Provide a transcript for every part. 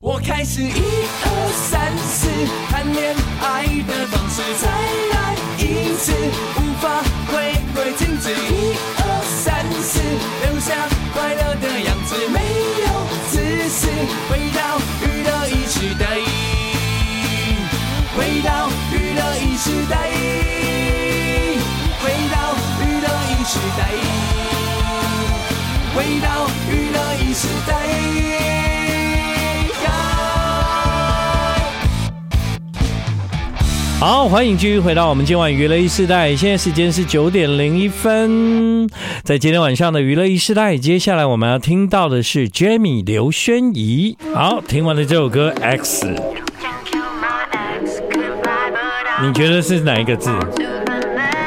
我开始一二三四谈恋爱的方式，再来一次，无法回归停止。一二三四，留下快乐的样子，没有自私，回到娱乐一时代，回到娱乐一时代，回到娱乐一时代，回到娱乐一时代。好，欢迎继续回到我们今晚娱乐一世代，现在时间是九点零一分。在今天晚上的娱乐一世代，接下来我们要听到的是 Jamie 刘轩怡。好，听完了这首歌 X，你觉得是哪一个字？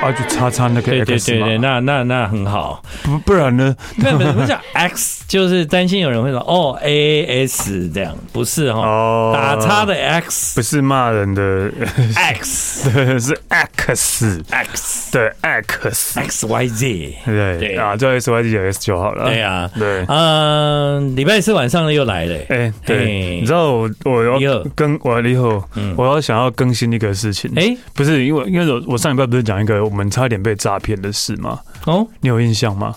啊，就叉叉那个 X 对对对对，那那那很好，不不然呢？那不是 X，就是担心有人会说哦 A S 这样，不是哦，打叉的 X，不是骂人的。X，对，是 X X，对 X X Y Z，对对。啊，就 X Y Z 有 S 就好了。对啊，对，嗯，礼拜四晚上又来了，哎，对，你知道我我要更完了以后，我要想要更新一个事情，哎，不是因为因为我我上礼拜不是讲一个。我们差一点被诈骗的事吗？哦，你有印象吗？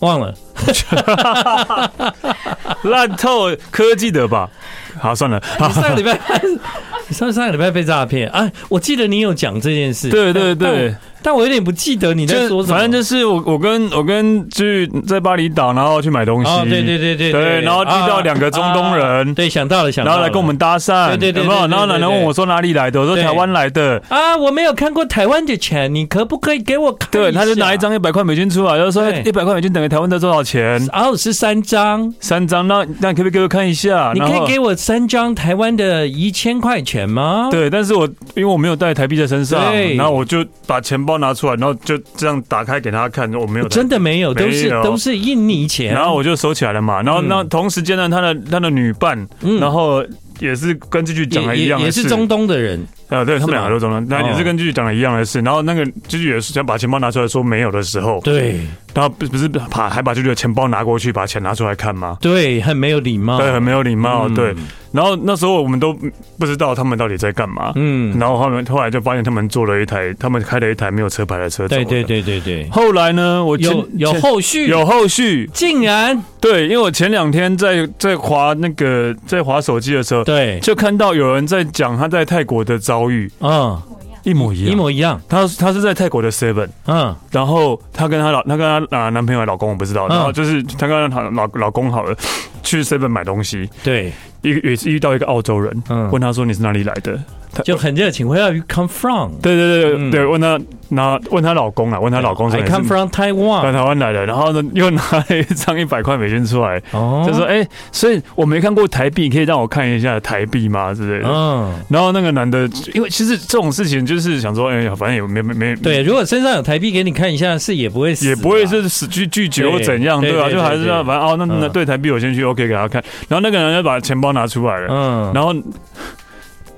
忘了，烂透科技的吧？好，算了。你上个礼拜，你上上个礼拜被诈骗啊？我记得你有讲这件事。对对对。但我有点不记得你在说什么。反正就是我，我跟我跟去在巴厘岛，然后去买东西。哦，对对对对对。然后遇到两个中东人。对，想到了，想到了。然后来跟我们搭讪。对对对。然后奶奶问我说哪里来的？我说台湾来的。啊，我没有看过台湾的钱，你可不可以给我看？对，他就拿一张一百块美金出来，就说一百块美金等于台湾的多少钱？哦，是三张。三张，那那可不可以给我看一下？你可以给我三张台湾的一千块钱吗？对，但是我因为我没有带台币在身上，然后我就把钱包拿出来，然后就。这样打开给他看，我没有，真的没有，都是都是印尼钱。然后我就收起来了嘛。然后那同时间呢，他的他的女伴，然后也是跟这句讲的一样，也是中东的人。啊，对他们两个都中了，那也是跟继续讲的一样的事。然后那个继续也是想把钱包拿出来说没有的时候，对，然后不不是把还把舅舅的钱包拿过去，把钱拿出来看吗？对，很没有礼貌，对，很没有礼貌，对。然后那时候我们都不知道他们到底在干嘛，嗯。然后后面后来就发现他们坐了一台，他们开了一台没有车牌的车。对对对对对。后来呢，我有有后续，有后续，竟然对，因为我前两天在在划那个在划手机的时候，对，就看到有人在讲他在泰国的遭遇，嗯。一模一样，一模一样。他他是在泰国的 Seven，嗯，然后他跟他老，他跟他啊男朋友老公我不知道，然后就是他跟他老老公好了，去 Seven 买东西，对，一也是遇到一个澳洲人，嗯，问他说，你是哪里来的？就很热情，Where are you come from？对对对对，问他，那问他老公啊，问他老公说，I come from Taiwan，在台湾来的，然后呢，又拿了一张一百块美金出来，哦，就说，哎，所以我没看过台币，可以让我看一下台币吗？之类的，嗯，然后那个男的，因为其实这种事情就是想说，哎呀，反正也没没没，对，如果身上有台币给你看一下，是也不会死，也不会是死拒拒绝或怎样，对吧？就还是要反正哦，那那对台币有兴趣，OK，给他看，然后那个人就把钱包拿出来了，嗯，然后。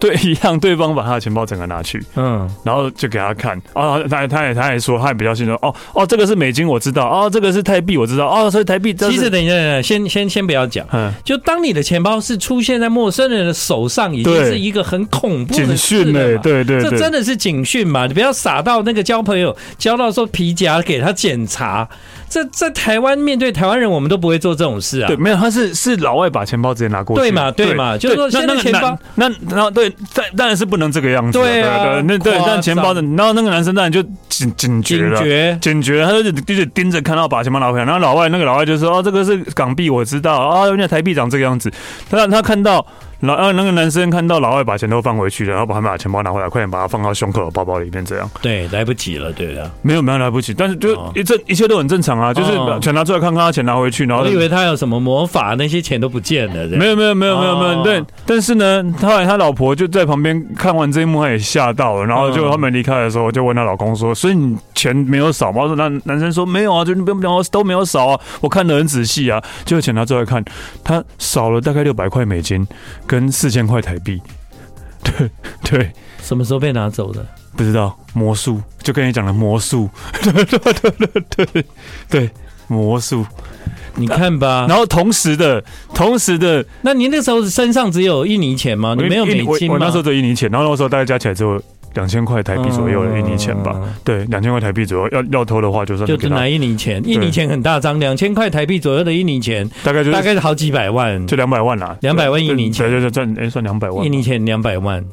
对，一样，对方把他的钱包整个拿去，嗯，然后就给他看，啊，他他也他也说，他也比较信任，哦哦，这个是美金，我知道，哦，这个是台币，我知道，哦，所以台币。其实等一下，先先先不要讲，嗯，就当你的钱包是出现在陌生人的手上，已经是一个很恐怖的讯了，对对，这真的是警讯嘛？你不要傻到那个交朋友交到说皮夹给他检查。在在台湾面对台湾人，我们都不会做这种事啊。对，没有，他是是老外把钱包直接拿过去。对嘛，对嘛，就是说现在钱包，那然后对，当当然是不能这个样子。对啊，那对，但钱包的，然后那个男生当然就警警觉了，警觉，警觉，他就一直盯着看到把钱包拿回来。然后老外那个老外就说：“哦，这个是港币，我知道啊，人家台币长这个样子。”他他看到。然后那个男生看到老外把钱都放回去了，然后把他们把钱包拿回来，快点把它放到胸口的包包里面，这样。对，来不及了，对的。没有没有来不及，但是就一这一切都很正常啊，就是钱拿出来看看，他钱拿回去，然后。我以为他有什么魔法，那些钱都不见了。没有没有没有没有没有，对。但是呢，后来他老婆就在旁边看完这一幕，他也吓到了，然后就他们离开的时候，就问他老公说：“所以你钱没有少吗？”说那男生说：“没有啊，就不用都没有少啊，我看得很仔细啊。”就钱拿出来看，他少了大概六百块美金，跟四千块。台币，对对，什么时候被拿走的？不知道，魔术就跟你讲了魔术，对对对对对对，魔术。你看吧。然后同时的，同时的，那您那时候身上只有印尼钱吗？你没有美金吗？我那时候只有印尼钱，然后那时候大概加起来只有两千块台币左右的印尼钱吧。对，两千块台币左右，要要偷的话就算就拿印尼钱，印尼钱很大张，两千块台币左右的印尼钱，大概就大概是好几百万，就两百万啦，两百万印尼钱，对对对，赚哎算两百万，印尼钱两百万，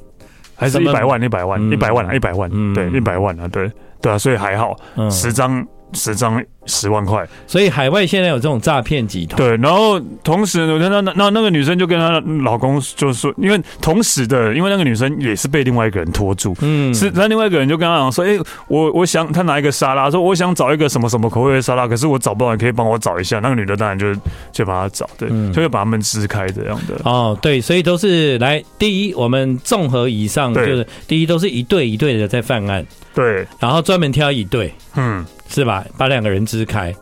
还是一百万？一百万，一百万啊，一百万，对，一百万啊，对。对啊，所以还好，十张。十张十万块，所以海外现在有这种诈骗集团。对，然后同时呢，那那那那个女生就跟她老公就说，因为同时的，因为那个女生也是被另外一个人拖住，嗯，是那另外一个人就跟她讲说，哎、欸，我我想他拿一个沙拉，说我想找一个什么什么口味的沙拉，可是我找不到，你可以帮我找一下。那个女的当然就就帮她找，对，嗯、就会把他们支开这样的。哦，对，所以都是来第一，我们综合以上，就是第一都是一对一对的在犯案，对，然后专门挑一对，嗯。是吧？把两个人支开，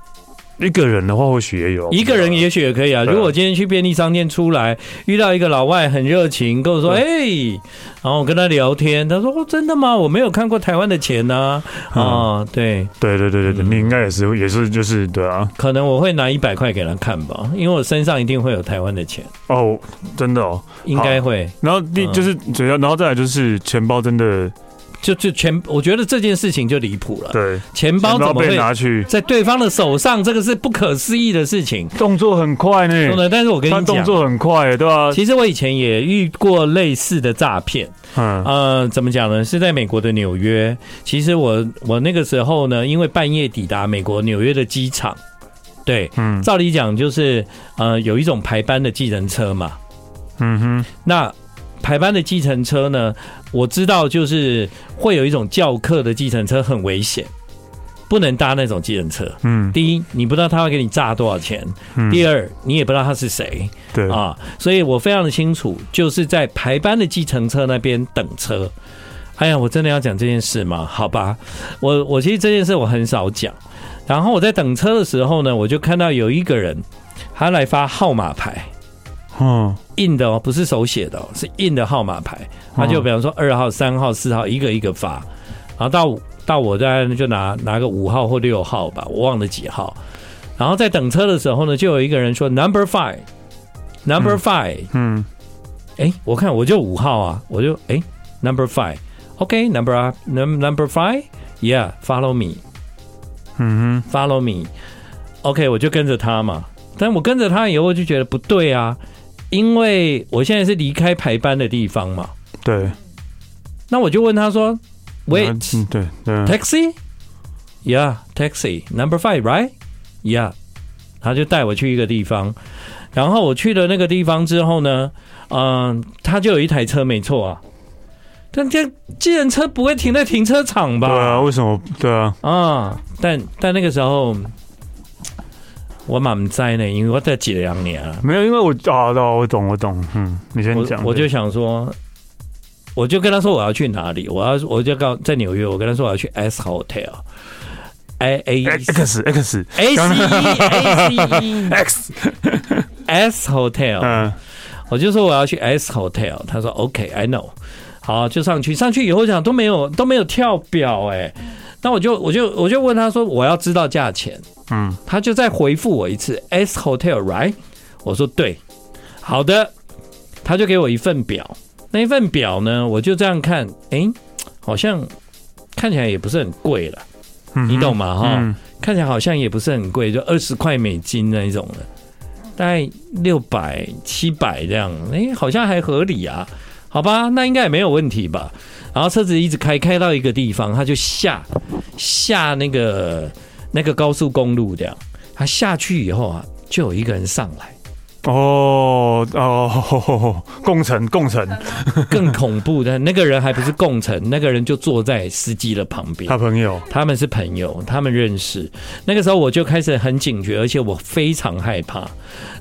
一个人的话或许也有，一个人也许也可以啊。如果我今天去便利商店出来，遇到一个老外很热情，跟我说：“哎，然后我跟他聊天，他说：‘哦，真的吗？我没有看过台湾的钱呢。’啊，对，对对对对对，你应该也是也是就是对啊。可能我会拿一百块给他看吧，因为我身上一定会有台湾的钱哦，真的哦，应该会。然后第就是主要，然后再来就是钱包真的。就就全，我觉得这件事情就离谱了。对，钱包怎么会拿去在对方的手上？这个是不可思议的事情。动作很快呢。但是我跟你讲，动作很快，对吧？其实我以前也遇过类似的诈骗。嗯呃，怎么讲呢？是在美国的纽约。其实我我那个时候呢，因为半夜抵达美国纽约的机场。对，嗯，照理讲就是呃，有一种排班的计程车嘛。嗯哼，那。排班的计程车呢，我知道就是会有一种叫客的计程车很危险，不能搭那种计程车。嗯，第一，你不知道他会给你炸多少钱；嗯、第二，你也不知道他是谁。对啊，所以我非常的清楚，就是在排班的计程车那边等车。哎呀，我真的要讲这件事吗？好吧，我我其实这件事我很少讲。然后我在等车的时候呢，我就看到有一个人，他来发号码牌。嗯，印的哦，不是手写的哦，是印的号码牌。他就比方说二号、三号、四号，一个一个发，然后到到我这就拿拿个五号或六号吧，我忘了几号。然后在等车的时候呢，就有一个人说 Number Five，Number Five，嗯，哎、欸，我看我就五号啊，我就哎、欸、Number Five，OK，Number Number Five，Yeah，Follow me，嗯哼，Follow me，OK，我就跟着他嘛。但我跟着他以后，我就觉得不对啊。因为我现在是离开排班的地方嘛，对。那我就问他说：“Wait，嗯，对对，Taxi，Yeah，Taxi，Number Five，Right？Yeah。”他就带我去一个地方，然后我去了那个地方之后呢，嗯，他就有一台车，没错啊。但这计程车不会停在停车场吧？对啊，为什么？对啊，啊，但但那个时候。我蛮在呢，因为我在几两年啊。没有，因为我啊，我懂，我懂。嗯，你先讲。我就想说，我就跟他说我要去哪里，我要我就告在纽约，我跟他说我要去 S Hotel，A A X X A C A C X S Hotel。嗯，我就说我要去 S Hotel，他说 OK，I know。好，就上去，上去以后讲都没有都没有跳表哎，那我就我就我就问他说我要知道价钱。嗯，他就再回复我一次，S Hotel right？我说对，好的，他就给我一份表，那一份表呢，我就这样看，哎、欸，好像看起来也不是很贵了，嗯、你懂吗？哈、嗯，看起来好像也不是很贵，就二十块美金那一种的，大概六百七百这样，哎、欸，好像还合理啊，好吧，那应该也没有问题吧。然后车子一直开，开到一个地方，他就下下那个。那个高速公路这样，他下去以后啊，就有一个人上来。哦哦，共乘共乘，更恐怖的那个人还不是共乘，那个人就坐在司机的旁边。他朋友，他们是朋友，他们认识。那个时候我就开始很警觉，而且我非常害怕。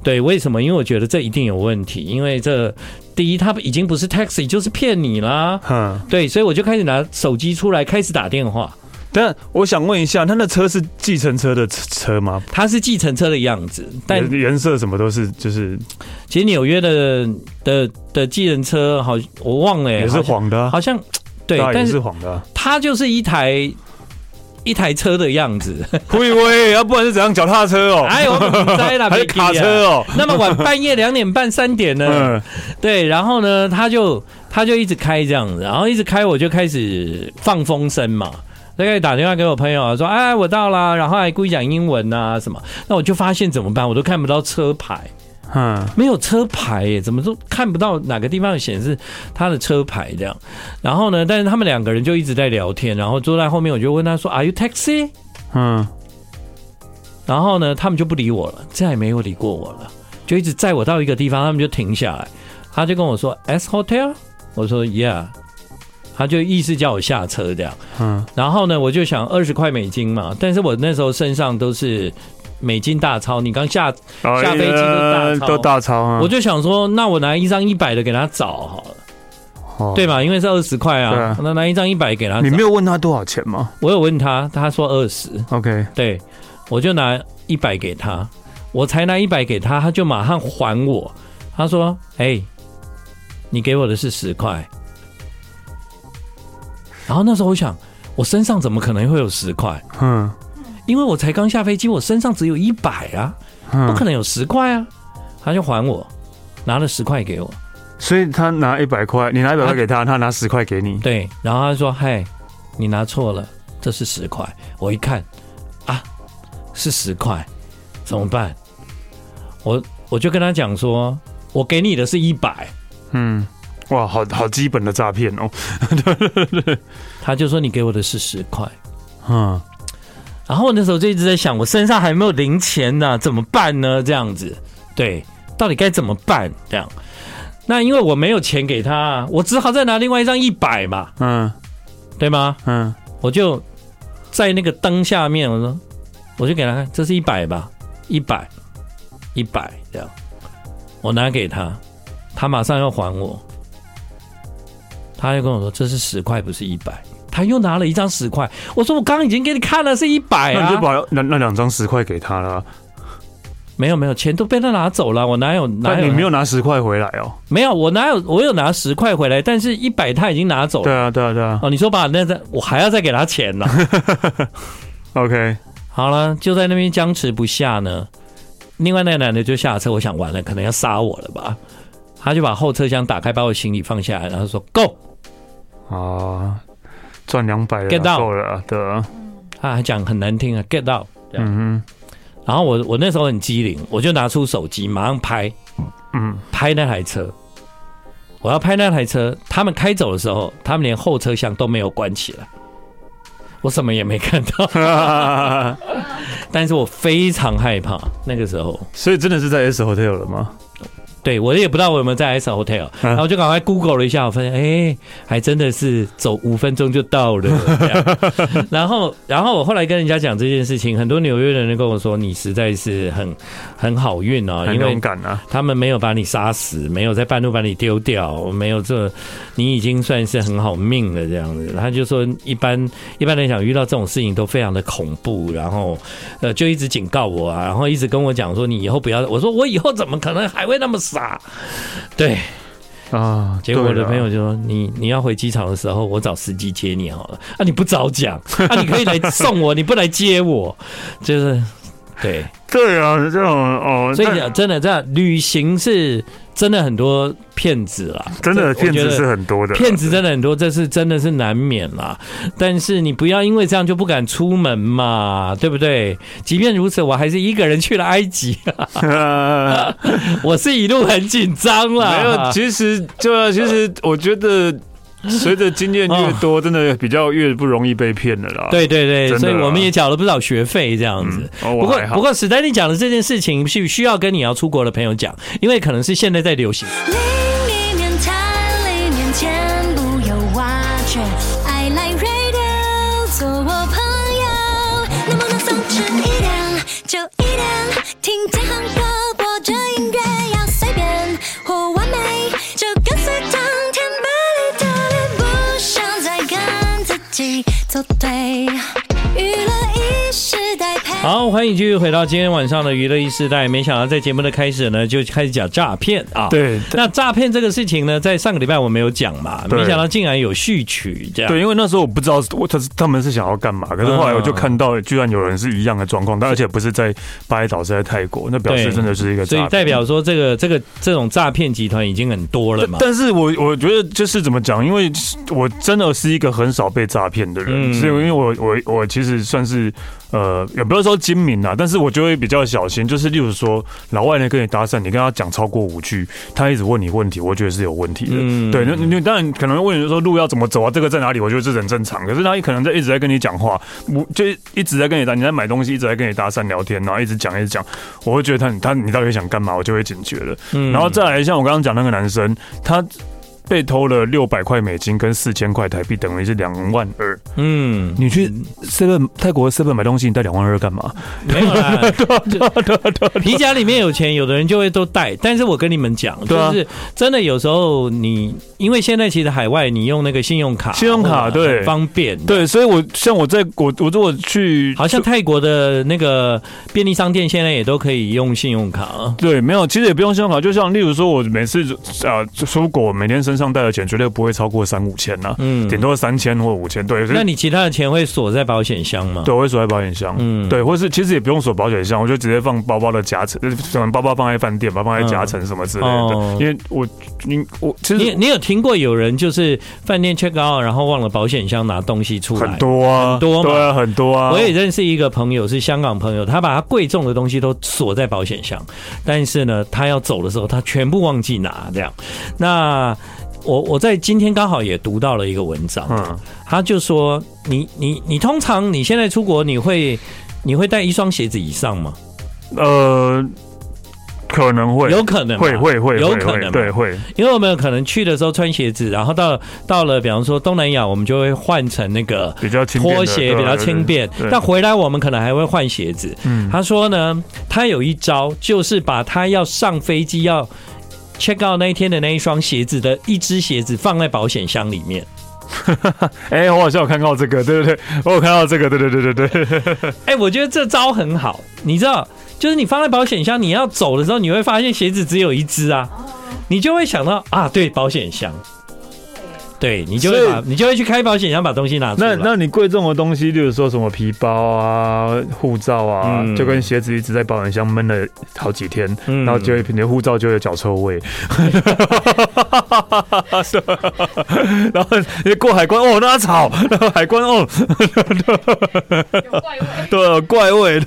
对，为什么？因为我觉得这一定有问题。因为这第一，他已经不是 taxi，就是骗你啦。嗯，对，所以我就开始拿手机出来，开始打电话。但我想问一下，他那车是计程车的车吗？它是计程车的样子，但颜色什么都是就是。其实纽约的的的计程车好，我忘了，也是黄的，好像对，但是黄的。它就是一台一台车的样子，会以为要不然是怎样脚踏车哦？哎呦，在哪？还是卡车哦？那么晚半夜两点半三点呢？嗯，对，然后呢，他就他就一直开这样子，然后一直开，我就开始放风声嘛，就开始打电话给我朋友啊，说哎我到了，然后还故意讲英文啊什么，那我就发现怎么办？我都看不到车牌。嗯，没有车牌耶，怎么都看不到哪个地方显示他的车牌这样。然后呢，但是他们两个人就一直在聊天，然后坐在后面，我就问他说：“Are you taxi？” 嗯，然后呢，他们就不理我了，再也没有理过我了，就一直载我到一个地方，他们就停下来，他就跟我说：“S Hotel？” 我说：“Yeah。”他就意思叫我下车这样。嗯，然后呢，我就想二十块美金嘛，但是我那时候身上都是。美金大钞，你刚下下飞机都大钞，都大钞啊！我就想说，那我拿一张一百的给他找好了，哦、对嘛？因为是二十块啊，那、啊、拿一张一百给他。你没有问他多少钱吗？我有问他，他说二十。OK，对，我就拿一百给他，我才拿一百给他，他就马上还我。他说：“哎、欸，你给我的是十块。”然后那时候我想，我身上怎么可能会有十块？嗯。因为我才刚下飞机，我身上只有一百啊，不可能有十块啊。他就还我，拿了十块给我，所以他拿一百块，你拿一百块给他，他，他拿十块给你。对，然后他说：“嘿，你拿错了，这是十块。”我一看，啊，是十块，怎么办？我我就跟他讲说：“我给你的是一百。”嗯，哇，好好基本的诈骗哦。对对对，他就说：“你给我的是十块。”嗯。然后我那时候就一直在想，我身上还没有零钱呢，怎么办呢？这样子，对，到底该怎么办？这样，那因为我没有钱给他，我只好再拿另外一张一百嘛，嗯，对吗？嗯，我就在那个灯下面，我说，我就给他看，这是一百吧，一百，一百这样，我拿给他，他马上要还我，他就跟我说，这是十块，不是一百。他又拿了一张十块，我说我刚刚已经给你看了是一百啊，那你就把那那两张十块给他了。没有没有，钱都被他拿走了，我哪有哪有？你没有拿十块回来哦？没有，我哪有？我有拿十块回来，但是一百他已经拿走了。对啊对啊对啊！哦，你说把那张我还要再给他钱呢？OK，好了，就在那边僵持不下呢。另外那个男的就下车，我想完了，可能要杀我了吧？他就把后车厢打开，把我行李放下来，然后说 Go 啊。赚两百，get 到了，对。啊，他还讲很难听啊，get 到，嗯哼，然后我我那时候很机灵，我就拿出手机马上拍，嗯，拍那台车，我要拍那台车，他们开走的时候，他们连后车厢都没有关起来，我什么也没看到，但是我非常害怕那个时候，所以真的是在 S Hotel 了吗？对，我也不知道我有没有在 S Hotel，然后就赶快 Google 了一下，我发现哎，还真的是走五分钟就到了。然后，然后我后来跟人家讲这件事情，很多纽约人跟我说，你实在是很很好运哦，很勇敢啊，他们没有把你杀死，没有在半路把你丢掉，没有这，你已经算是很好命了这样子。他就说，一般一般来讲遇到这种事情都非常的恐怖，然后呃，就一直警告我啊，然后一直跟我讲说，你以后不要。我说我以后怎么可能还会那么。傻，对。啊，结果我的朋友就说：“你你要回机场的时候，我找司机接你好了。”啊，你不早讲，啊，你可以来送我，你不来接我，就是对对啊，这种哦，所以讲真的，这样旅行是。真的很多骗子啦，真的骗子是很多的，骗子真的很多，这是真的是难免啦。但是你不要因为这样就不敢出门嘛，对不对？即便如此，我还是一个人去了埃及，我是一路很紧张啦。没有，其实就其实我觉得。随着经验越多，真的比较越不容易被骗 的啦。对对对，所以我们也缴了不少学费这样子。不过不过，史丹利讲的这件事情是需要跟你要出国的朋友讲，因为可能是现在在流行。day. 好，欢迎继续回到今天晚上的娱乐一时代。没想到在节目的开始呢，就开始讲诈骗啊。对，那诈骗这个事情呢，在上个礼拜我没有讲嘛，没想到竟然有序曲这样。对，因为那时候我不知道我他是他们是想要干嘛，可是后来我就看到居然有人是一样的状况，但而且不是在巴厘岛，是在泰国，那表示真的是一个诈骗。所以代表说这个这个这种诈骗集团已经很多了嘛。但是我我觉得就是怎么讲，因为我真的是一个很少被诈骗的人，所以因为我我我其实算是。呃，也不是说精明啦，但是我就会比较小心。就是例如说，老外呢跟你搭讪，你跟他讲超过五句，他一直问你问题，我觉得是有问题的。嗯，对，那你当然可能会问你说路要怎么走啊，这个在哪里？我觉得这很正常。可是他可能在一直在跟你讲话，我就一直在跟你搭，你在买东西，一直在跟你搭讪聊天，然后一直讲一直讲，我会觉得他他你到底想干嘛？我就会警觉了。嗯，然后再来像我刚刚讲那个男生，他。被偷了六百块美金跟四千块台币，等于是两万二。嗯，你去 seven 泰国 seven 买东西，你带两万二干嘛？没有啦，皮夹里面有钱，有的人就会都带。但是我跟你们讲，就是真的有时候你，因为现在其实海外你用那个信用卡，信用卡对方便，对，所以我像我在我我如果去，好像泰国的那个便利商店现在也都可以用信用卡啊。对，没有，其实也不用信用卡，就像例如说，我每次啊出国，每天身上带的钱绝对不会超过三五千呐，嗯，顶多三千或五千。对，那你其他的钱会锁在保险箱吗？对，我会锁在保险箱。嗯，对，或是其实也不用锁保险箱，我就直接放包包的夹层，可能包包放在饭店，吧放在夹层什么之类的。因为我，你我其实你你有听过有人就是饭店 check out，然后忘了保险箱拿东西出来？很多啊，很多对啊，很多啊。我也认识一个朋友是香港朋友，他把他贵重的东西都锁在保险箱，但是呢，他要走的时候，他全部忘记拿，这样。那。我我在今天刚好也读到了一个文章，嗯，他就说你你你通常你现在出国你会你会带一双鞋子以上吗？呃，可能会，有可能会会会有可能对会，因为我们有可能去的时候穿鞋子，然后到到了比方说东南亚，我们就会换成那个比较拖鞋比较轻便，但回来我们可能还会换鞋子。嗯，他说呢，他有一招就是把他要上飞机要。Check out 那一天的那一双鞋子的一只鞋子放在保险箱里面。哎，我好像有看到这个，对对对，我有看到这个，对对对对对。哎，我觉得这招很好，你知道，就是你放在保险箱，你要走的时候，你会发现鞋子只有一只啊，你就会想到啊，对，保险箱。对，你就会把你就会去开保险箱把东西拿出来。那那你贵重的东西，例如说什么皮包啊、护照啊，嗯、就跟鞋子一直在保险箱闷了好几天，嗯、然后就会你的护照就会有脚臭味。然后你过海关哦，那吵，然后海关哦，有怪味，对，有怪味，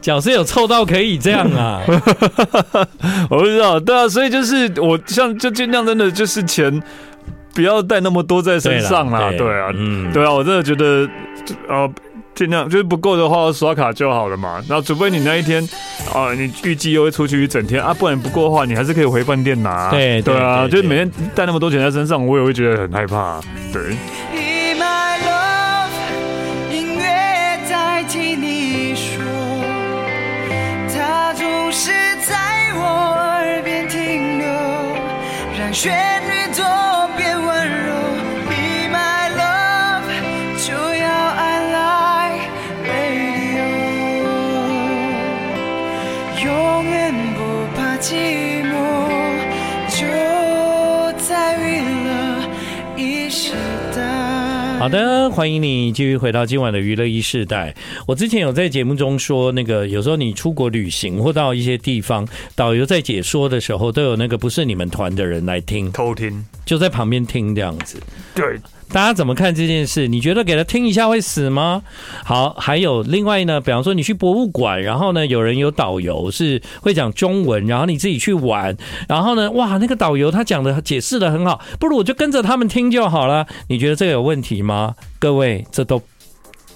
脚是有臭到可以这样啊？我不知道，对啊，所以就是我像就尽量真的就是钱。不要带那么多在身上啦，对，对啊，嗯，对啊，我真的觉得，呃，尽量就是不够的话，刷卡就好了嘛。然后，除非你那一天，啊、呃，你预计又会出去一整天啊，不然不够的话，你还是可以回饭店拿。对对啊，就是每天带那么多钱在身上，我也会觉得很害怕。对。旋律多变温柔。Be my love，就要爱来 radio，永远不怕寂寞。好的，欢迎你继续回到今晚的娱乐一世代。我之前有在节目中说，那个有时候你出国旅行或到一些地方，导游在解说的时候，都有那个不是你们团的人来听，偷听，就在旁边听这样子。对。大家怎么看这件事？你觉得给他听一下会死吗？好，还有另外呢，比方说你去博物馆，然后呢，有人有导游是会讲中文，然后你自己去玩，然后呢，哇，那个导游他讲的解释的很好，不如我就跟着他们听就好了。你觉得这个有问题吗？各位，这都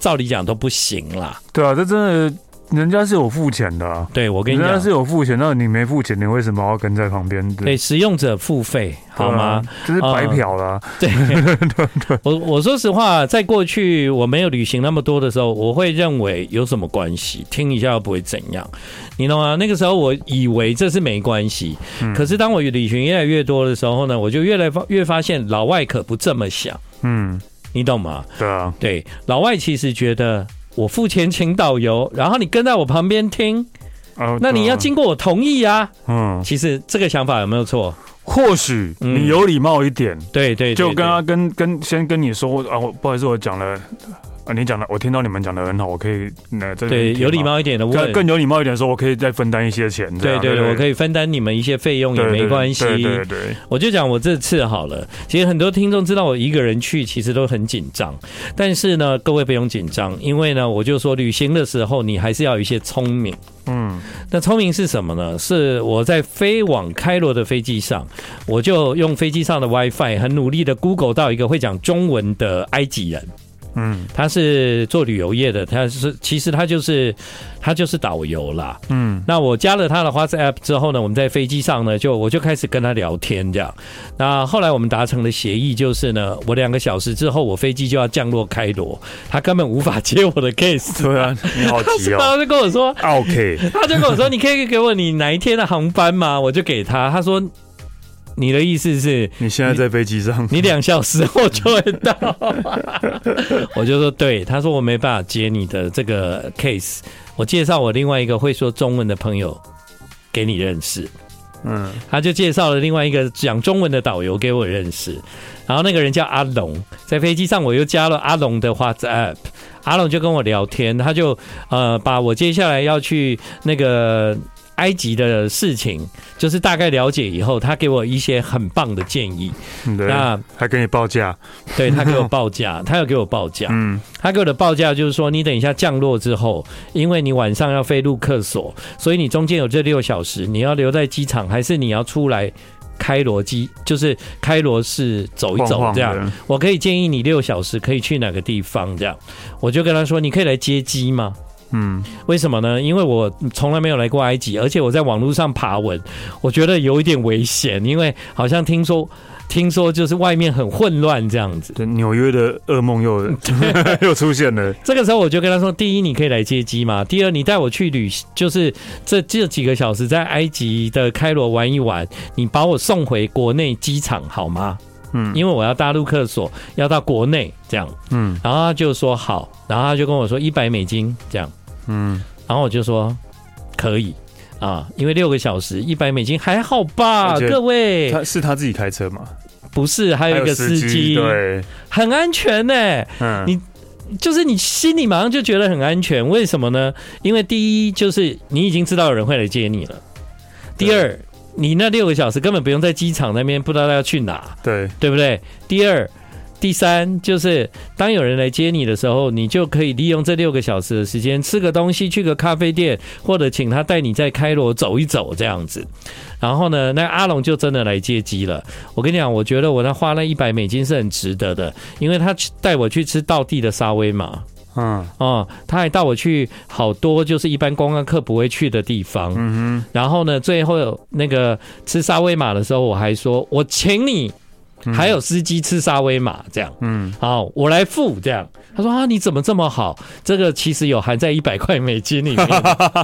照理讲都不行啦。对啊，这真的。人家是有付钱的，啊，对，我跟你讲，人家是有付钱，那你没付钱，你为什么要跟在旁边？对，使用者付费，好吗？这，就是白嫖了，啊呃。对，我我说实话，在过去我没有旅行那么多的时候，我会认为有什么关系？听一下又不会怎样，你懂吗？那个时候我以为这是没关系，嗯，可是当我旅行越来越多的时候呢，我就越来越发现老外可不这么想。嗯，你懂吗？对啊，对，老外其实觉得。我付钱请导游，然后你跟在我旁边听，哦，那你要经过我同意啊。嗯，其实这个想法有没有错？或许你有礼貌一点，对对，就跟他跟跟先跟你说啊，我不好意思，我讲了。啊，你讲的我听到你们讲的很好，我可以那对有礼貌一点的问，更有礼貌一点说，我可以再分担一些钱。对对对，我可以分担你们一些费用也没关系。对对对，我就讲我这次好了。其实很多听众知道我一个人去，其实都很紧张。但是呢，各位不用紧张，因为呢，我就说旅行的时候，你还是要有一些聪明。嗯，那聪明是什么呢？是我在飞往开罗的飞机上，我就用飞机上的 WiFi 很努力的 Google 到一个会讲中文的埃及人。嗯，他是做旅游业的，他是其实他就是他就是导游啦。嗯，那我加了他的 WhatsApp 之后呢，我们在飞机上呢，就我就开始跟他聊天这样。那后来我们达成了协议，就是呢，我两个小时之后我飞机就要降落开罗，他根本无法接我的 case。对啊，你好急哦。他就跟我说，OK，他就跟我说，你可以给我你哪一天的航班吗？我就给他，他说。你的意思是，你现在在飞机上，你两小时后就会到。我就说对，他说我没办法接你的这个 case，我介绍我另外一个会说中文的朋友给你认识。嗯，他就介绍了另外一个讲中文的导游给我认识，然后那个人叫阿龙，在飞机上我又加了阿龙的 WhatsApp，阿龙就跟我聊天，他就呃把我接下来要去那个。埃及的事情，就是大概了解以后，他给我一些很棒的建议。那还给你报价？对，他给我报价，他要给我报价。嗯，他给我的报价就是说，你等一下降落之后，因为你晚上要飞路克索，所以你中间有这六小时，你要留在机场，还是你要出来开罗机？就是开罗市走一走这样。我可以建议你六小时可以去哪个地方？这样，我就跟他说，你可以来接机吗？嗯，为什么呢？因为我从来没有来过埃及，而且我在网络上爬文，我觉得有一点危险，因为好像听说，听说就是外面很混乱这样子。对，纽约的噩梦又 又出现了。这个时候我就跟他说：第一，你可以来接机嘛；第二，你带我去旅，就是这这几个小时在埃及的开罗玩一玩，你把我送回国内机场好吗？嗯，因为我要大陆客所，要到国内这样。嗯，然后他就说好，然后他就跟我说一百美金这样。嗯，然后我就说可以啊，因为六个小时一百美金还好吧？各位，他是他自己开车吗？不是，还有一个司机，对，很安全呢。嗯，你就是你心里马上就觉得很安全，为什么呢？因为第一就是你已经知道有人会来接你了，第二，你那六个小时根本不用在机场那边不知道要去哪，对，对不对？第二。第三就是，当有人来接你的时候，你就可以利用这六个小时的时间吃个东西，去个咖啡店，或者请他带你在开罗走一走这样子。然后呢，那阿龙就真的来接机了。我跟你讲，我觉得我那花那一百美金是很值得的，因为他带我去吃道地的沙威玛，嗯哦，他还带我去好多就是一般观光客不会去的地方。嗯哼。然后呢，最后那个吃沙威玛的时候，我还说我请你。还有司机吃沙威玛这样，嗯，好，我来付这样。他说啊，你怎么这么好？这个其实有含在一百块美金里面。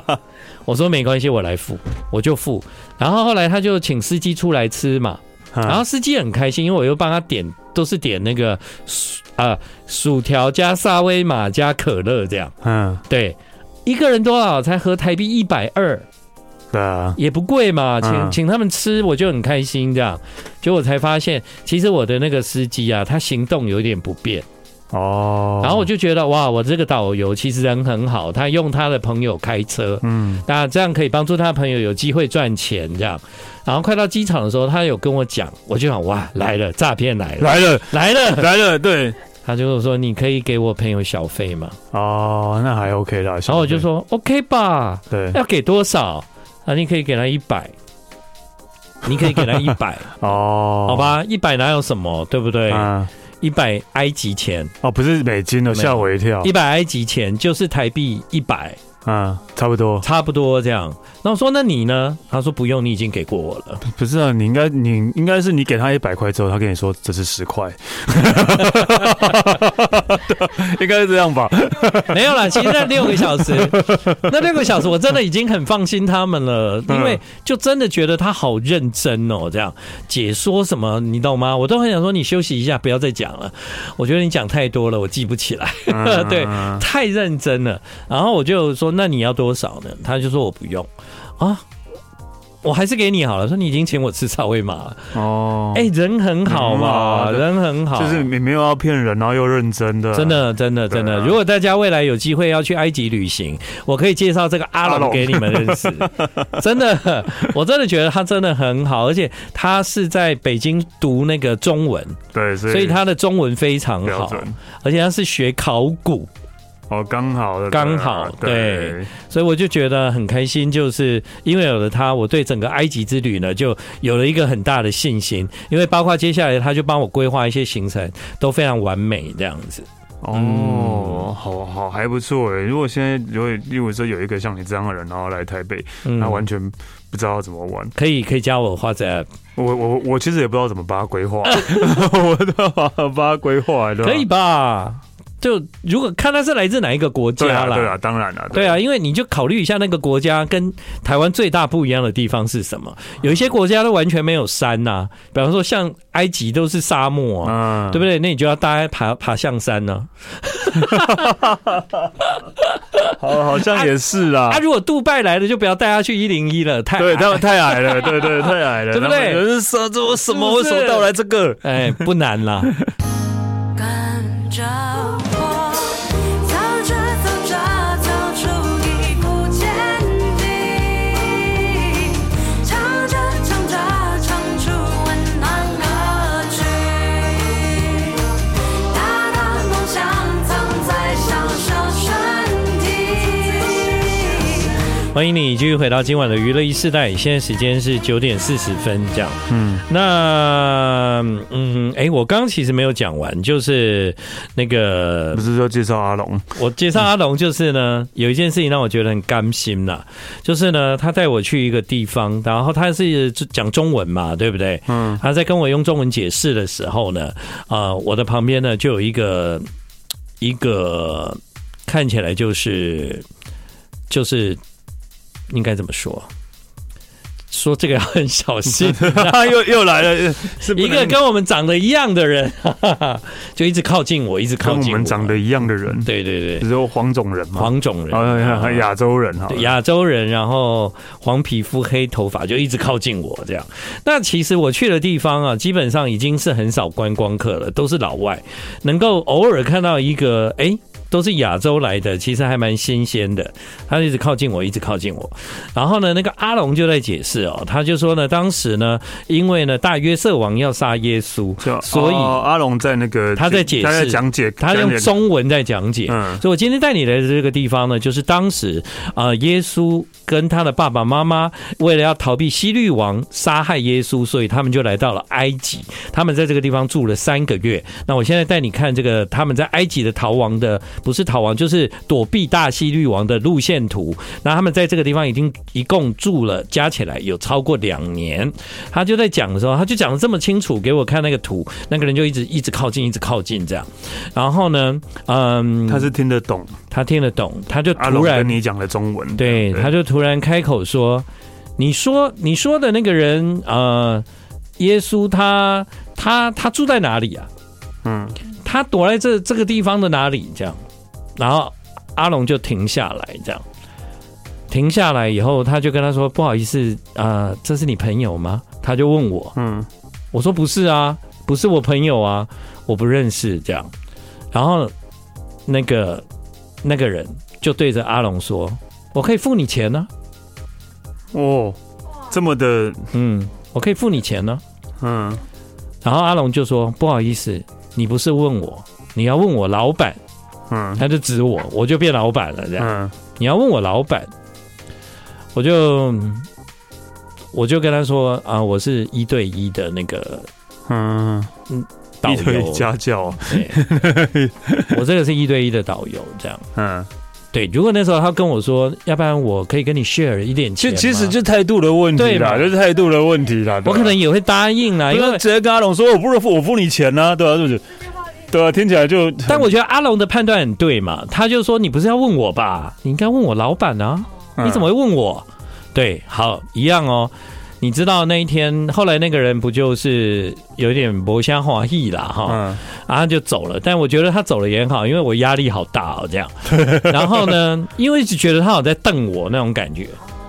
我说没关系，我来付，我就付。然后后来他就请司机出来吃嘛，然后司机很开心，因为我又帮他点，都是点那个啊薯条加沙威玛加可乐这样。嗯，对，一个人多少？才合台币一百二。对啊，也不贵嘛，请请他们吃，我就很开心这样。结果才发现，其实我的那个司机啊，他行动有点不便哦。然后我就觉得哇，我这个导游其实人很好，他用他的朋友开车，嗯，那这样可以帮助他的朋友有机会赚钱这样。然后快到机场的时候，他有跟我讲，我就想哇，来了，诈骗来了，来了，来了，来了，对。他就说，你可以给我朋友小费吗？哦，那还 OK 啦。然后我就说 OK 吧，对，要给多少？啊，你可以给他一百，你可以给他一百 哦，好吧，一百哪有什么，对不对？一百埃及钱。哦，不是美金的，吓我一跳。一百埃及钱就是台币一百啊，差不多，差不多这样。那我说，那你呢？他说不用，你已经给过我了。不是啊，你应该，你应该是你给他一百块之后，他跟你说这是十块，应该是这样吧？没有啦，其实那六个小时，那六个小时我真的已经很放心他们了，因为就真的觉得他好认真哦，这样解说什么，你懂吗？我都很想说你休息一下，不要再讲了。我觉得你讲太多了，我记不起来。对，太认真了。然后我就说，那你要多少呢？他就说我不用啊，我还是给你好了。说你已经请我吃草味嘛。哦，哎，人很好嘛，人很好，就是你没有要骗人，然后又认真的，真的，真的，真的。如果大家未来有机会要去埃及旅行，我可以介绍这个阿龙给你们认识。真的，我真的觉得他真的很好，而且他是在北京读那个中文，对，所以他的中文非常好，而且他是学考古。哦，刚好的，刚好对，对，所以我就觉得很开心，就是因为有了他，我对整个埃及之旅呢，就有了一个很大的信心。因为包括接下来，他就帮我规划一些行程，都非常完美这样子。哦，嗯、好好还不错哎。如果现在如果如果说有一个像你这样的人，然后来台北，他完全不知道怎么玩，可以可以加我花在。我我我其实也不知道怎么把它规划，我都要把它规划，可以吧？就如果看他是来自哪一个国家啦，对啊，当然了，对啊，因为你就考虑一下那个国家跟台湾最大不一样的地方是什么？有一些国家都完全没有山呐，比方说像埃及都是沙漠，啊，对不对？那你就要大家爬爬象山呢。好，好像也是啊。啊，如果杜拜来了就不要带他去一零一了，太对他们太矮了，对对，太矮了，对不对？人说这我什么为什么到来这个？哎，不难啦。欢迎你继续回到今晚的娱乐一世代，现在时间是九点四十分，这样。嗯，那嗯，哎，我刚刚其实没有讲完，就是那个不是说介绍阿龙，我介绍阿龙就是呢，有一件事情让我觉得很甘心呐，就是呢，他带我去一个地方，然后他是讲中文嘛，对不对？嗯，他在跟我用中文解释的时候呢，啊、呃，我的旁边呢就有一个一个看起来就是就是。应该怎么说？说这个要很小心，又又来了，是一个跟我们长得一样的人，就一直靠近我，一直靠近我。跟我们长得一样的人，对对对，只有黄种人嘛，黄种人，亚洲人哈，亚洲人，然后黄皮肤黑头发，就一直靠近我这样。那其实我去的地方啊，基本上已经是很少观光客了，都是老外，能够偶尔看到一个哎。欸都是亚洲来的，其实还蛮新鲜的。他一直靠近我，一直靠近我。然后呢，那个阿龙就在解释哦，他就说呢，当时呢，因为呢，大约瑟王要杀耶稣，所以阿龙在那个他在解释，他在讲解，他用中文在讲解。嗯，所以我今天带你来的这个地方呢，就是当时啊，耶稣跟他的爸爸妈妈为了要逃避希律王杀害耶稣，所以他们就来到了埃及。他们在这个地方住了三个月。那我现在带你看这个他们在埃及的逃亡的。不是逃亡，就是躲避大西律王的路线图。那他们在这个地方已经一共住了，加起来有超过两年。他就在讲的时候，他就讲的这么清楚，给我看那个图，那个人就一直一直靠近，一直靠近这样。然后呢，嗯，他是听得懂，他听得懂，他就突然跟你讲了中文，对，他就突然开口说：“你说你说的那个人，呃，耶稣他他他住在哪里啊？嗯，他躲在这这个地方的哪里？这样。”然后阿龙就停下来，这样停下来以后，他就跟他说：“不好意思，啊、呃，这是你朋友吗？”他就问我：“嗯，我说不是啊，不是我朋友啊，我不认识。”这样，然后那个那个人就对着阿龙说：“我可以付你钱呢、啊。”哦，这么的，嗯，我可以付你钱呢、啊。嗯，然后阿龙就说：“不好意思，你不是问我，你要问我老板。”嗯，他就指我，我就变老板了。这样，嗯、你要问我老板，我就我就跟他说啊，我是一对一的那个，嗯嗯，导游家教。对，我这个是一对一的导游，这样。嗯，对，如果那时候他跟我说，要不然我可以跟你 share 一点钱，就其实就态度的问题啦，就是态度的问题啦。我可能也会答应啦，因为直接跟阿龙说，我不如付我付你钱呢，对啊，是不是？对啊，听起来就……但我觉得阿龙的判断很对嘛，他就说你不是要问我吧？你应该问我老板啊，你怎么会问我？对，好，一样哦。你知道那一天后来那个人不就是有点磨相滑意啦哈，嗯，然后就走了。但我觉得他走了也很好，因为我压力好大哦，这样。然后呢，因为一直觉得他好像在瞪我那种感觉，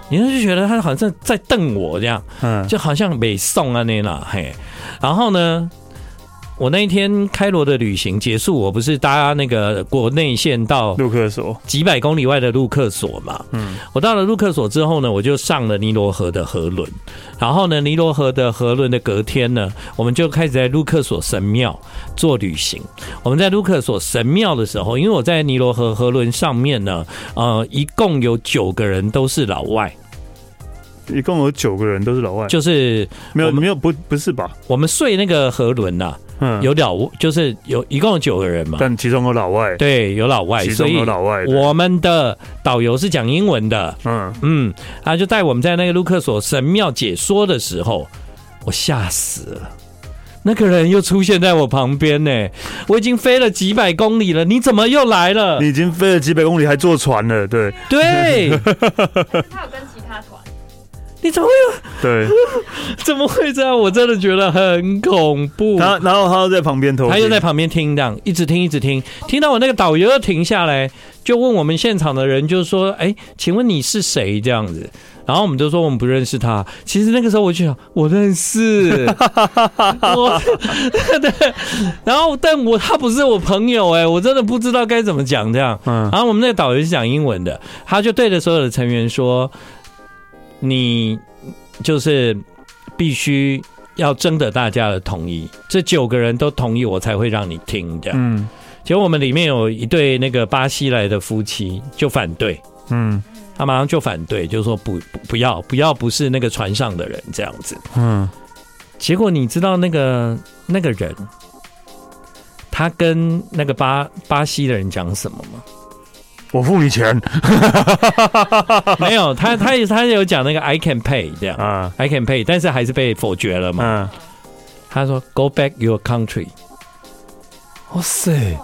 你就觉得他好像在瞪我这样，嗯，就好像没送啊那啦嘿。然后呢，我那一天开罗的旅行结束，我不是搭那个国内线到陆克索几百公里外的陆克索嘛？嗯，我到了陆克索之后呢，我就上了尼罗河的河轮，然后呢，尼罗河的河轮的隔天呢，我们就开始在陆克索神庙做旅行。我们在陆克索神庙的时候，因为我在尼罗河河轮上面呢，呃，一共有九个人都是老外，一共有九个人都是老外，就是没有没有不不是吧？我们睡那个河轮呐。嗯，有老就是有一共有九个人嘛，但其中有老外，对，有老外，其中有老外。我们的导游是讲英文的，嗯。嗯，他就带我们在那个卢克索神庙解说的时候，我吓死了，那个人又出现在我旁边呢，我已经飞了几百公里了，你怎么又来了？你已经飞了几百公里，还坐船了，对。对。你怎么会有？对，怎么会这样？我真的觉得很恐怖。他然后他又在旁边偷，他又在旁边听，这样一直听一直听，听到我那个导游又停下来，就问我们现场的人，就是说：“哎，请问你是谁？”这样子，然后我们就说我们不认识他。其实那个时候我就想，我认识，我 对，然后但我他不是我朋友，哎，我真的不知道该怎么讲这样。嗯，然后我们那个导游是讲英文的，他就对着所有的成员说。你就是必须要征得大家的同意，这九个人都同意，我才会让你听这样。嗯，结果我们里面有一对那个巴西来的夫妻就反对，嗯，他马上就反对，就说不不要不要，不是那个船上的人这样子。嗯，结果你知道那个那个人他跟那个巴巴西的人讲什么吗？我付你钱，没有他，他也他有讲那个 I can pay 这样啊，I can pay，但是还是被否决了嘛。嗯，他说 Go back your country。哇塞，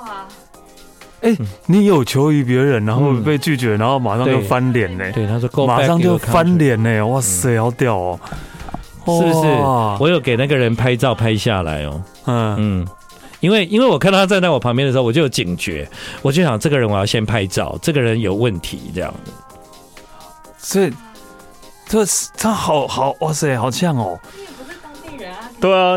哎，你有求于别人，然后被拒绝，然后马上就翻脸呢？对，他说 Go，马上就翻脸呢。哇塞，好屌哦，是不是？我有给那个人拍照拍下来哦。嗯嗯。因为因为我看到他站在我旁边的时候，我就有警觉，我就想这个人我要先拍照，这个人有问题这样。所以这他好好哇塞，好像哦。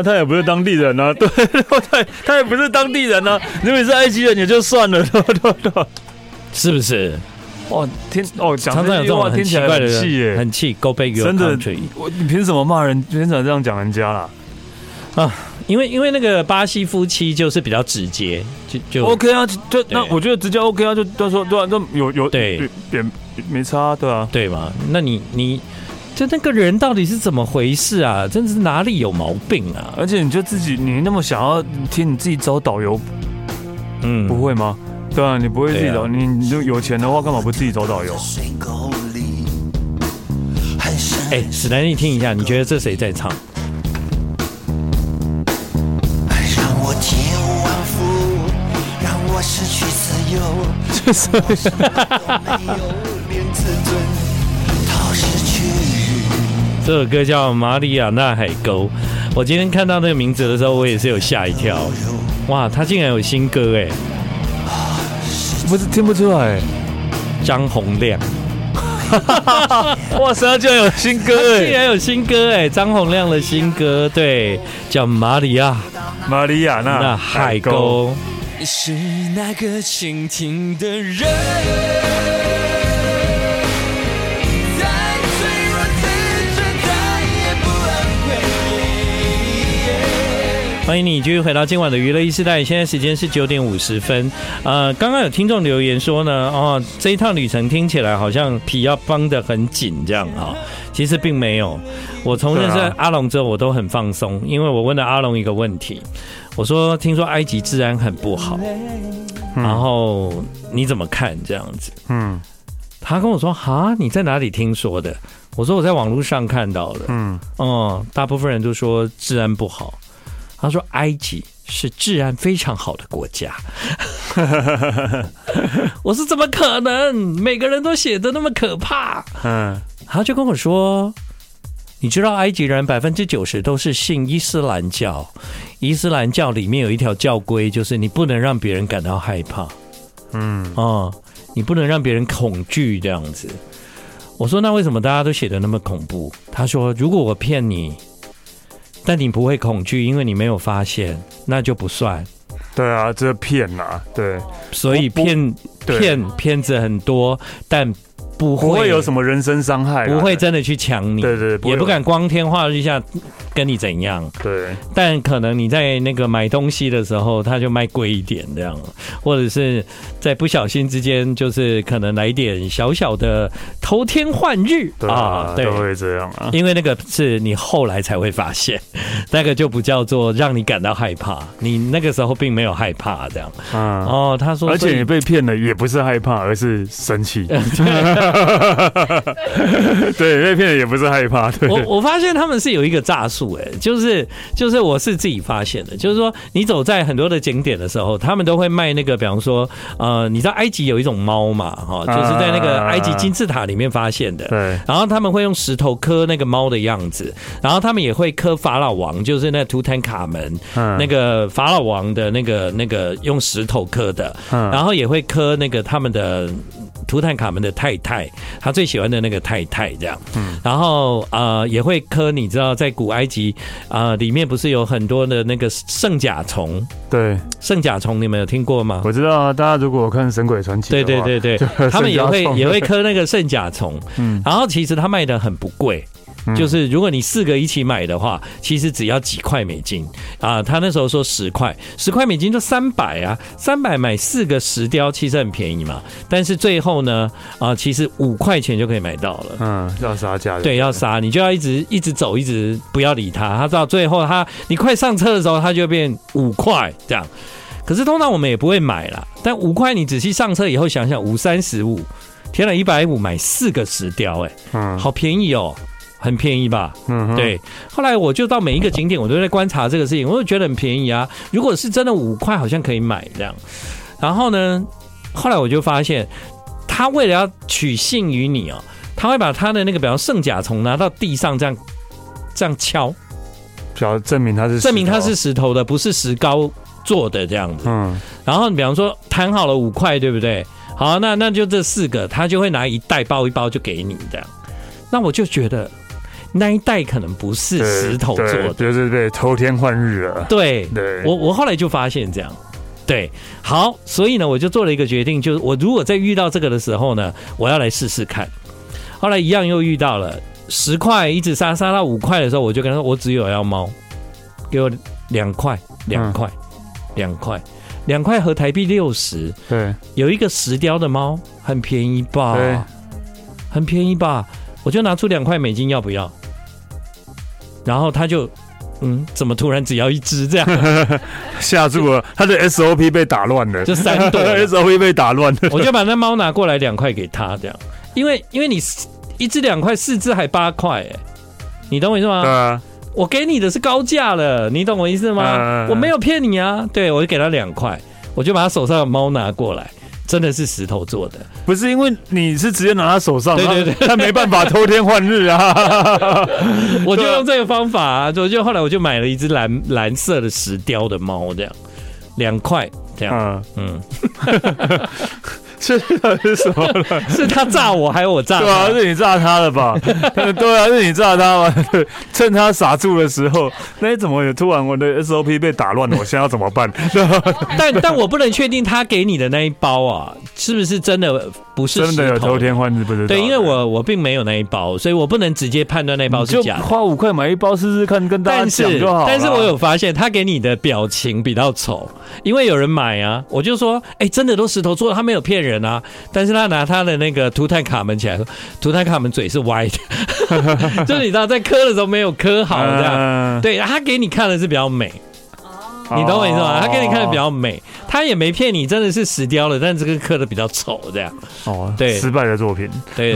他也不是当地人啊。对啊，他也不是当地人啊。对 对，他也不是当地人啊。如果是埃及人也就算了，对对对，是不是？哦，听哦，常常有这种很奇怪的气耶，很气，Go back your country。我你凭什么骂人？凭什么这样讲人家啦？啊。因为因为那个巴西夫妻就是比较直接，就就 OK 啊，就那我觉得直接 OK 啊，就都说对啊，那有有对也没差，对啊，对嘛？那你你就那个人到底是怎么回事啊？真的是哪里有毛病啊？而且你就自己你那么想要听你自己找导游，嗯，不会吗？对啊，你不会自己找，你你就有钱的话，干嘛不自己找导游？哎，史丹利听一下，你觉得这谁在唱？这 是这首歌叫《马里亚纳海沟》。我今天看到那个名字的时候，我也是有吓一跳。哇，他竟然有新歌哎！不是听不出来，张洪亮。哇塞，他竟然有新歌哎！竟然有新歌哎！张洪亮的新歌，对，叫《马里亚马里亚纳海沟》。是那个倾听的人，欢迎你继续回到今晚的娱乐 e 世代，现在时间是九点五十分。呃，刚刚有听众留言说呢，哦，这一趟旅程听起来好像皮要绷得很紧，这样啊，其实并没有。我从认识阿龙之后，我都很放松，因为我问了阿龙一个问题。我说：“听说埃及治安很不好，然后你怎么看这样子？嗯，他跟我说：“哈，你在哪里听说的？”我说：“我在网络上看到的。”嗯，哦，大部分人都说治安不好。他说：“埃及是治安非常好的国家。”我说：“怎么可能？每个人都写的那么可怕？”嗯，他就跟我说。你知道埃及人百分之九十都是信伊斯兰教，伊斯兰教里面有一条教规，就是你不能让别人感到害怕，嗯，哦，你不能让别人恐惧这样子。我说那为什么大家都写的那么恐怖？他说如果我骗你，但你不会恐惧，因为你没有发现，那就不算。对啊，这骗呐，对，所以骗骗骗子很多，但。不会，不会有什么人身伤害，不会真的去抢你，对对，不也不敢光天化日下跟你怎样，对。但可能你在那个买东西的时候，他就卖贵一点这样，或者是在不小心之间，就是可能来点小小的偷天换日。对啊，对，都会这样啊。因为那个是你后来才会发现，那个就不叫做让你感到害怕，你那个时候并没有害怕这样。嗯，哦，他说，而且你被骗了，也不是害怕，而是生气。对，被骗也不是害怕。对，我我发现他们是有一个诈术，哎，就是就是我是自己发现的，就是说你走在很多的景点的时候，他们都会卖那个，比方说，呃，你知道埃及有一种猫嘛，哈，就是在那个埃及金字塔里面发现的，对，然后他们会用石头刻那个猫的样子，然后他们也会刻法老王，就是那图坦卡门，嗯那个法老王的那个那个用石头刻的，嗯然后也会刻那个他们的。图坦卡门的太太，他最喜欢的那个太太，这样，嗯，然后呃也会刻，你知道，在古埃及啊、呃，里面不是有很多的那个圣甲虫？对，圣甲虫你们有听过吗？我知道啊，大家如果看《神鬼传奇》，对对对对，他们也会也会刻那个圣甲虫，嗯，然后其实它卖的很不贵。就是如果你四个一起买的话，其实只要几块美金啊。他那时候说十块，十块美金就三百啊，三百买四个石雕，其实很便宜嘛。但是最后呢，啊，其实五块钱就可以买到了。嗯，要杀价。对，要杀，你就要一直一直走，一直不要理他。他到最后，他你快上车的时候，他就变五块这样。可是通常我们也不会买啦。但五块你仔细上车以后想想，五三十五，天了，一百五买四个石雕，哎，嗯，好便宜哦。很便宜吧？嗯，对。后来我就到每一个景点，我都在观察这个事情，我就觉得很便宜啊。如果是真的五块，好像可以买这样。然后呢，后来我就发现，他为了要取信于你哦，他会把他的那个，比方圣甲虫拿到地上这样这样敲，表证明它是证明它是石头的，不是石膏做的这样子。嗯。然后你比方说谈好了五块，对不对？好，那那就这四个，他就会拿一袋包一包就给你这样。那我就觉得。那一代可能不是石头做的，对对对，偷天换日了。对对，我我后来就发现这样，对，好，所以呢，我就做了一个决定，就是我如果再遇到这个的时候呢，我要来试试看。后来一样又遇到了十块，一直杀杀到五块的时候，我就跟他说，我只有要猫，给我两块，两块，两块，两块和台币六十。对，有一个石雕的猫，很便宜吧？很便宜吧？我就拿出两块美金，要不要？然后他就，嗯，怎么突然只要一只这样？吓住了，他的 SOP 被打乱了，就三朵 SOP 被打乱了。我就把那猫拿过来两块给他，这样，因为因为你一只两块，四只还八块，哎，你懂我意思吗？对啊，我给你的是高价了，你懂我意思吗？我没有骗你啊，对，我就给他两块，我就把他手上的猫拿过来。真的是石头做的，不是因为你是直接拿他手上，对对对，他没办法偷天换日啊。我就用这个方法啊，就 就后来我就买了一只蓝蓝色的石雕的猫，这样两块这样，嗯。嗯 这是什么了？是他炸我，还是我炸他？对啊，是你炸他的吧？对啊，是你炸他吧？趁他傻住的时候，那你怎么也突然我的 SOP 被打乱了？我现在要怎么办？但但我不能确定他给你的那一包啊，是不是真的不是真的有偷天换日？不知道。对，因为我我并没有那一包，所以我不能直接判断那一包是假的。花五块买一包试试看，跟大家讲就好。但是我有发现他给你的表情比较丑，因为有人买啊，我就说，哎，真的都石头做的，他没有骗人。啊，但是他拿他的那个图坦卡门起来，图坦卡门嘴是歪的，就是你知道在磕的时候没有磕好这样，对，他给你看的是比较美，你懂我意思吗？他给你看的比较美，他也没骗你，真的是石雕的，但这个刻的比较丑，这样。哦，对，失败的作品，对，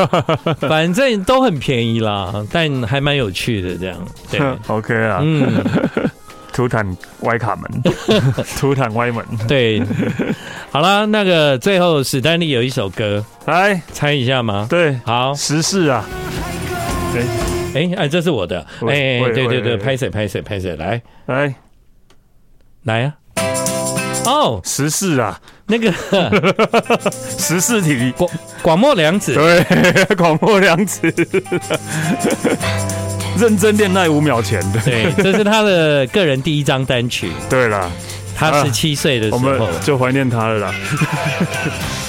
反正都很便宜啦，但还蛮有趣的，这样。对，OK 啊，嗯，图坦歪卡门，图坦歪门，对。好了，那个最后史丹利有一首歌，来。猜一下吗？对，好，时事啊，对，哎哎，这是我的，哎，对对对，拍谁拍谁拍谁，来。来。来呀！哦，十四啊，那个。十四题，广广末凉子，对，广末凉子，认真恋爱五秒前。的，对，这是他的个人第一张单曲。对了，他十七岁的时候，我们就怀念他了啦。